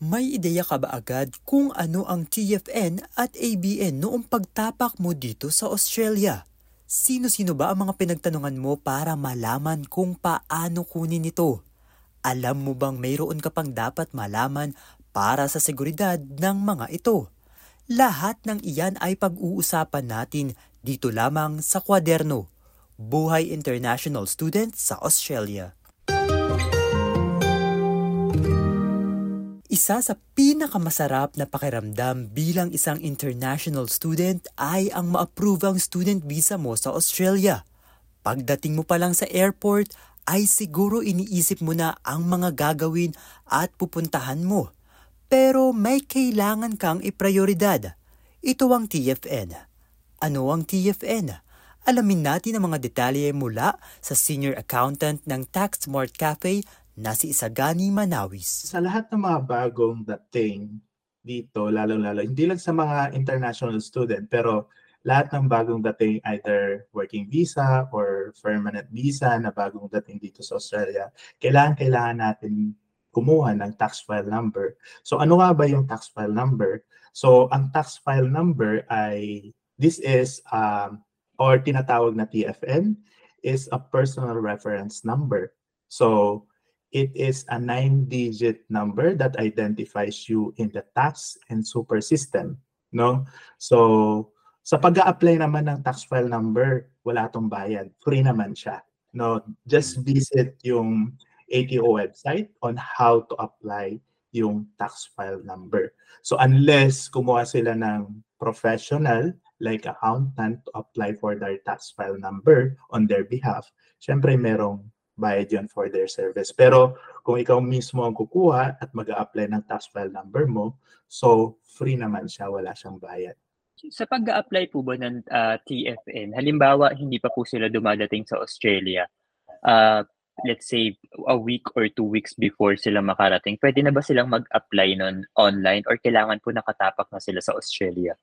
May ideya ka ba agad kung ano ang TFN at ABN noong pagtapak mo dito sa Australia? Sino-sino ba ang mga pinagtanungan mo para malaman kung paano kunin ito? Alam mo bang mayroon ka pang dapat malaman para sa seguridad ng mga ito? Lahat ng iyan ay pag-uusapan natin dito lamang sa kwaderno. Buhay International Student sa Australia. Isa sa pinakamasarap na pakiramdam bilang isang international student ay ang ma-approve ang student visa mo sa Australia. Pagdating mo pa lang sa airport, ay siguro iniisip mo na ang mga gagawin at pupuntahan mo. Pero may kailangan kang iprioridad. Ito ang TFN. Ano ang TFN? Alamin natin ang mga detalye mula sa senior accountant ng Tax Smart Cafe na si Isagani Manawis. Sa lahat ng mga bagong dating dito, lalo-lalo, hindi lang sa mga international student, pero lahat ng bagong dating either working visa or permanent visa na bagong dating dito sa Australia, kailangan-kailangan natin kumuha ng tax file number. So ano nga ba yung tax file number? So ang tax file number ay, this is, um, or tinatawag na TFN, is a personal reference number. So it is a nine-digit number that identifies you in the tax and super system. No? So, sa pag apply naman ng tax file number, wala tong bayad. Free naman siya. No? Just visit yung ATO website on how to apply yung tax file number. So unless kumuha sila ng professional like accountant to apply for their tax file number on their behalf, syempre merong bayad yun for their service. Pero kung ikaw mismo ang kukuha at mag apply ng tax file number mo, so free naman siya, wala siyang bayad. Sa pag apply po ba ng uh, ah, TFN, halimbawa hindi pa po sila dumadating sa Australia, uh, let's say a week or two weeks before sila makarating, pwede na ba silang mag-apply nun online or kailangan po nakatapak na sila sa Australia?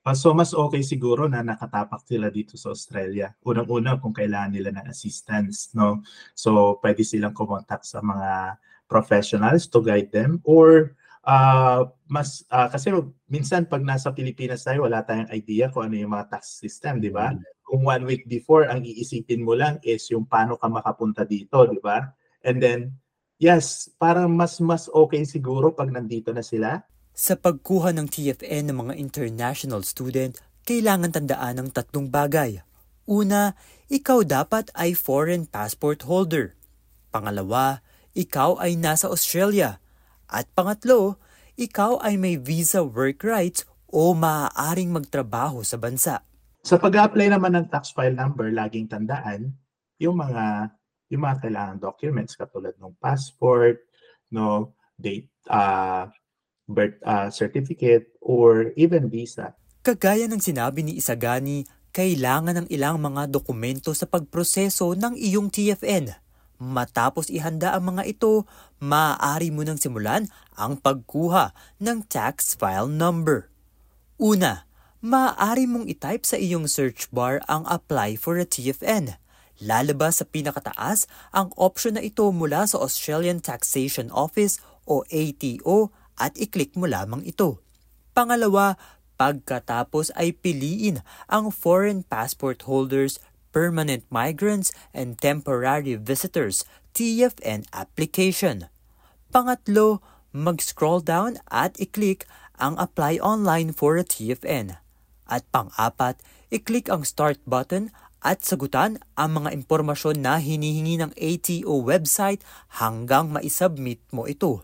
Uh, so mas okay siguro na nakatapak sila dito sa Australia. Unang-una kung kailangan nila ng assistance, no? So pwede silang kumontak sa mga professionals to guide them or uh, mas uh, kasi minsan pag nasa Pilipinas tayo wala tayong idea kung ano yung mga tax system, di ba? Mm-hmm. Kung one week before ang iisipin mo lang is yung paano ka makapunta dito, di ba? And then yes, parang mas mas okay siguro pag nandito na sila sa pagkuha ng TFN ng mga international student, kailangan tandaan ng tatlong bagay. Una, ikaw dapat ay foreign passport holder. Pangalawa, ikaw ay nasa Australia. At pangatlo, ikaw ay may visa work rights o maaaring magtrabaho sa bansa. Sa pag-apply naman ng tax file number, laging tandaan yung mga yung mga kailangan documents katulad ng passport, no, date uh, birth uh, certificate, or even visa. Kagaya ng sinabi ni Isagani, kailangan ng ilang mga dokumento sa pagproseso ng iyong TFN. Matapos ihanda ang mga ito, maaari mo nang simulan ang pagkuha ng tax file number. Una, maaari mong itype sa iyong search bar ang apply for a TFN. Lalabas sa pinakataas ang option na ito mula sa Australian Taxation Office o ATO at i-click mo lamang ito. Pangalawa, pagkatapos ay piliin ang foreign passport holders, permanent migrants, and temporary visitors TFN application. Pangatlo, mag-scroll down at i-click ang apply online for a TFN. At pang-apat, i-click ang start button at sagutan ang mga impormasyon na hinihingi ng ATO website hanggang maisubmit mo ito.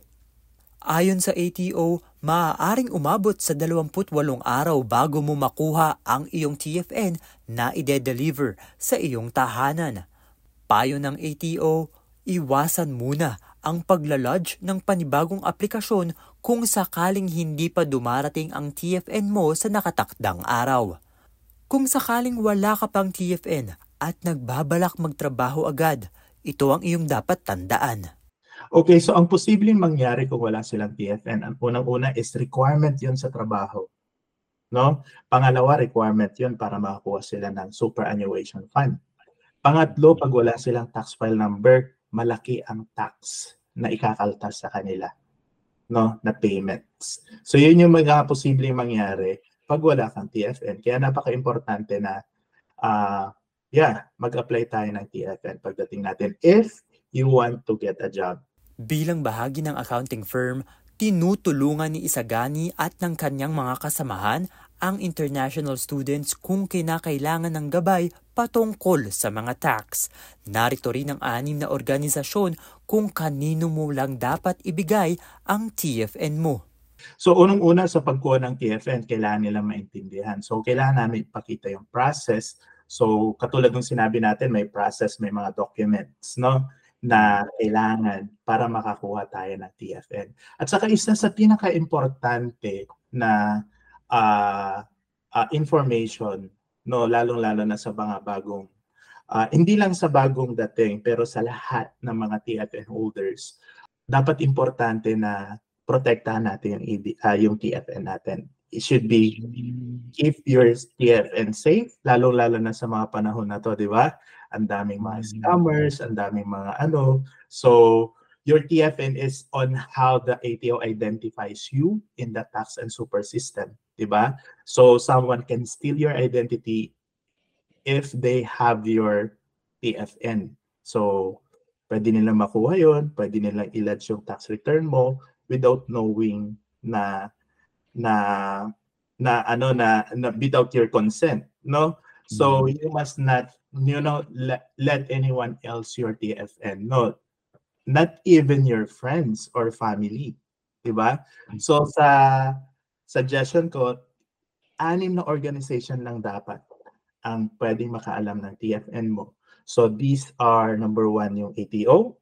Ayon sa ATO, maaaring umabot sa 28 araw bago mo makuha ang iyong TFN na ide-deliver sa iyong tahanan. Payo ng ATO, iwasan muna ang paglalodge ng panibagong aplikasyon kung sakaling hindi pa dumarating ang TFN mo sa nakatakdang araw. Kung sakaling wala ka pang TFN at nagbabalak magtrabaho agad, ito ang iyong dapat tandaan. Okay, so ang posibleng mangyari kung wala silang TFN, ang unang-una is requirement yun sa trabaho. No? Pangalawa, requirement yun para makakuha sila ng superannuation fund. Pangatlo, pag wala silang tax file number, malaki ang tax na ikakaltas sa kanila. no, na payments. So yun yung mga posibleng mangyari pag wala kang TFN. Kaya napaka-importante na uh, yeah, mag-apply tayo ng TFN pagdating natin if you want to get a job. Bilang bahagi ng accounting firm, tinutulungan ni Isagani at ng kanyang mga kasamahan ang international students kung kinakailangan ng gabay patungkol sa mga tax. Narito rin ang anim na organisasyon kung kanino mo lang dapat ibigay ang TFN mo. So unang-una sa pagkuha ng TFN, kailangan nila maintindihan. So kailangan namin ipakita yung process. So katulad ng sinabi natin, may process, may mga documents, no? Na kailangan para makakuha tayo ng TFN. At saka isa sa pinaka-importante na uh, uh, information, no, lalong-lalo na sa mga bagong, uh, hindi lang sa bagong dating, pero sa lahat ng mga TFN holders, dapat importante na protektahan natin yung, ED, uh, yung TFN natin. It should be keep your TFN safe, lalong-lalo na sa mga panahon na to, di ba? Ang daming mga mm. scammers, ang daming mga ano. So, your TFN is on how the ATO identifies you in the tax and super system, di ba? So, someone can steal your identity if they have your TFN. So, pwede nilang makuha yon, pwede nilang ilodge yung tax return mo without knowing na na na ano na, na without your consent, no? So mm-hmm. you must not you know let, let anyone else your TFN no not even your friends or family di ba? So sa suggestion ko anim na organization lang dapat ang pwedeng makaalam ng TFN mo. So these are number one yung ATO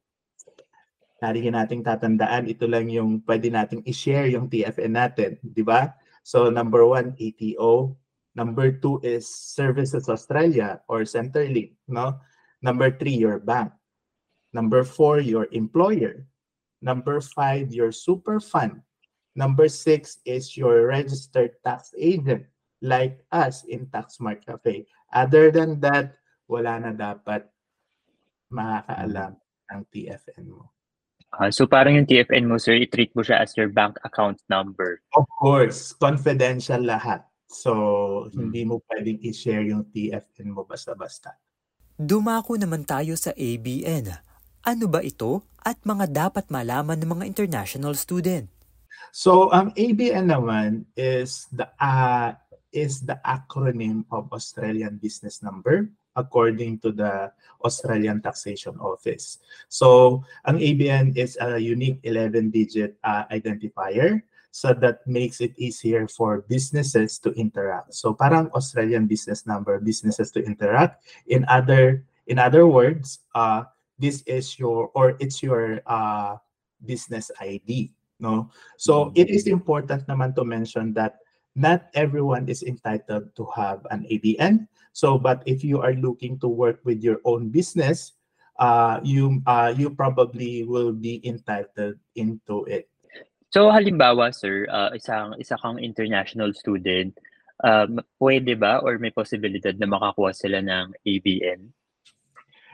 Lagi nating tatandaan, ito lang yung pwede nating i-share yung TFN natin, di ba? So number one, ATO, Number two is Services Australia or Centrelink, no? Number three, your bank. Number four, your employer. Number five, your super fund. Number six is your registered tax agent like us in Taxmart Cafe. Other than that, wala na dapat makakaalam ng TFN mo. Uh, so parang yung TFN mo, sir, i-treat mo siya as your bank account number. Of course, confidential lahat. So, hindi mo pwedeng i-share yung TFN mo basta-basta. Dumako naman tayo sa ABN. Ano ba ito at mga dapat malaman ng mga international student? So, ang ABN naman is the uh, is the acronym of Australian Business Number according to the Australian Taxation Office. So, ang ABN is a unique 11-digit uh, identifier so that makes it easier for businesses to interact. So parang Australian business number, businesses to interact. In other in other words, uh, this is your or it's your uh, business ID. No, so mm-hmm. it is important naman to mention that not everyone is entitled to have an ABN. So, but if you are looking to work with your own business, uh, you uh, you probably will be entitled into it. So halimbawa sir, uh, isang isa kang international student, um, pwede ba or may posibilidad na makakuha sila ng ABN?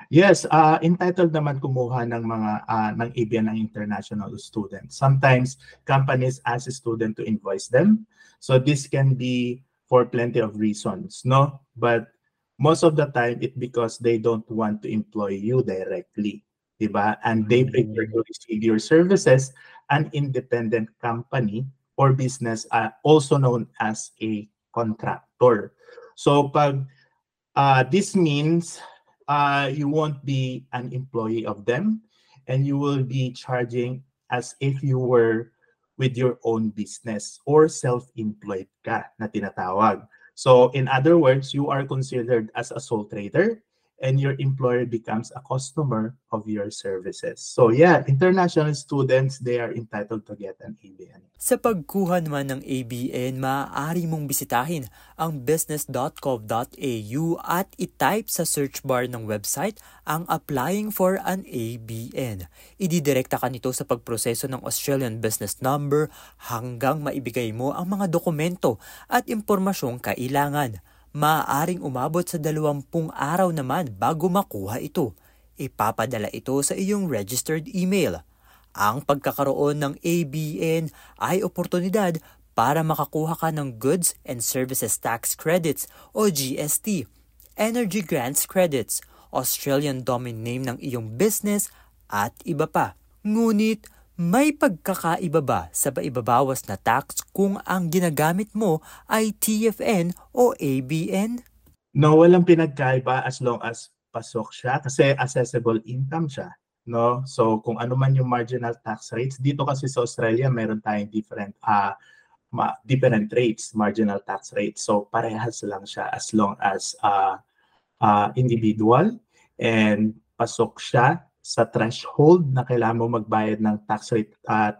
Yes, uh, entitled naman kumuha ng mga uh, ng ABN ng international students. Sometimes companies ask a student to invoice them. So this can be for plenty of reasons, no? But most of the time it because they don't want to employ you directly, 'di ba? And they prefer to receive your services an independent company or business uh, also known as a contractor. So pag uh, this means uh, you won't be an employee of them and you will be charging as if you were with your own business or self-employed ka na tinatawag. So in other words, you are considered as a sole trader and your employer becomes a customer of your services. So yeah, international students, they are entitled to get an ABN. Sa pagkuha naman ng ABN, maaari mong bisitahin ang business.gov.au at itype sa search bar ng website ang applying for an ABN. Ididirekta ka nito sa pagproseso ng Australian Business Number hanggang maibigay mo ang mga dokumento at impormasyong kailangan maaaring umabot sa dalawampung araw naman bago makuha ito. Ipapadala ito sa iyong registered email. Ang pagkakaroon ng ABN ay oportunidad para makakuha ka ng Goods and Services Tax Credits o GST, Energy Grants Credits, Australian Domain Name ng iyong business at iba pa. Ngunit may pagkakaiba ba sa paibabawas na tax kung ang ginagamit mo ay TFN o ABN? No, walang pinagkaiba as long as pasok siya kasi accessible income siya no? So kung ano man yung marginal tax rates, dito kasi sa Australia meron tayong different uh, ma- different rates, marginal tax rates. So parehas lang siya as long as uh, uh, individual and pasok siya sa threshold na kailangan mo magbayad ng tax rate uh,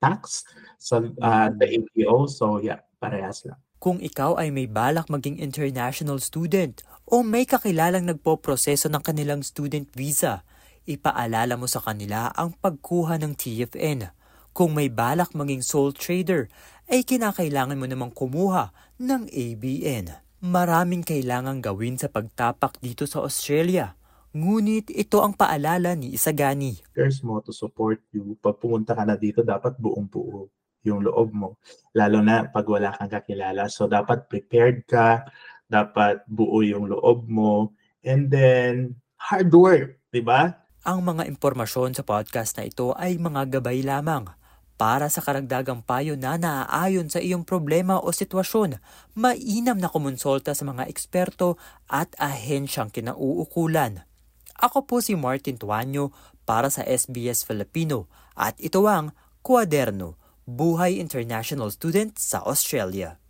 tax sa uh, the APO. So yeah, parehas lang. Kung ikaw ay may balak maging international student o may kakilalang nagpo-proseso ng kanilang student visa, ipaalala mo sa kanila ang pagkuha ng TFN. Kung may balak maging sole trader, ay kinakailangan mo namang kumuha ng ABN. Maraming kailangang gawin sa pagtapak dito sa Australia. Ngunit ito ang paalala ni Isagani. There's mo to support you. Pag pumunta ka na dito, dapat buong buo yung loob mo. Lalo na pag wala kang kakilala. So dapat prepared ka, dapat buo yung loob mo, and then hard work, di ba? Ang mga impormasyon sa podcast na ito ay mga gabay lamang. Para sa karagdagang payo na naaayon sa iyong problema o sitwasyon, mainam na kumonsulta sa mga eksperto at ahensyang kinauukulan. Ako po si Martin Tuanyo para sa SBS Filipino at ito ang Kuaderno, Buhay International Student sa Australia.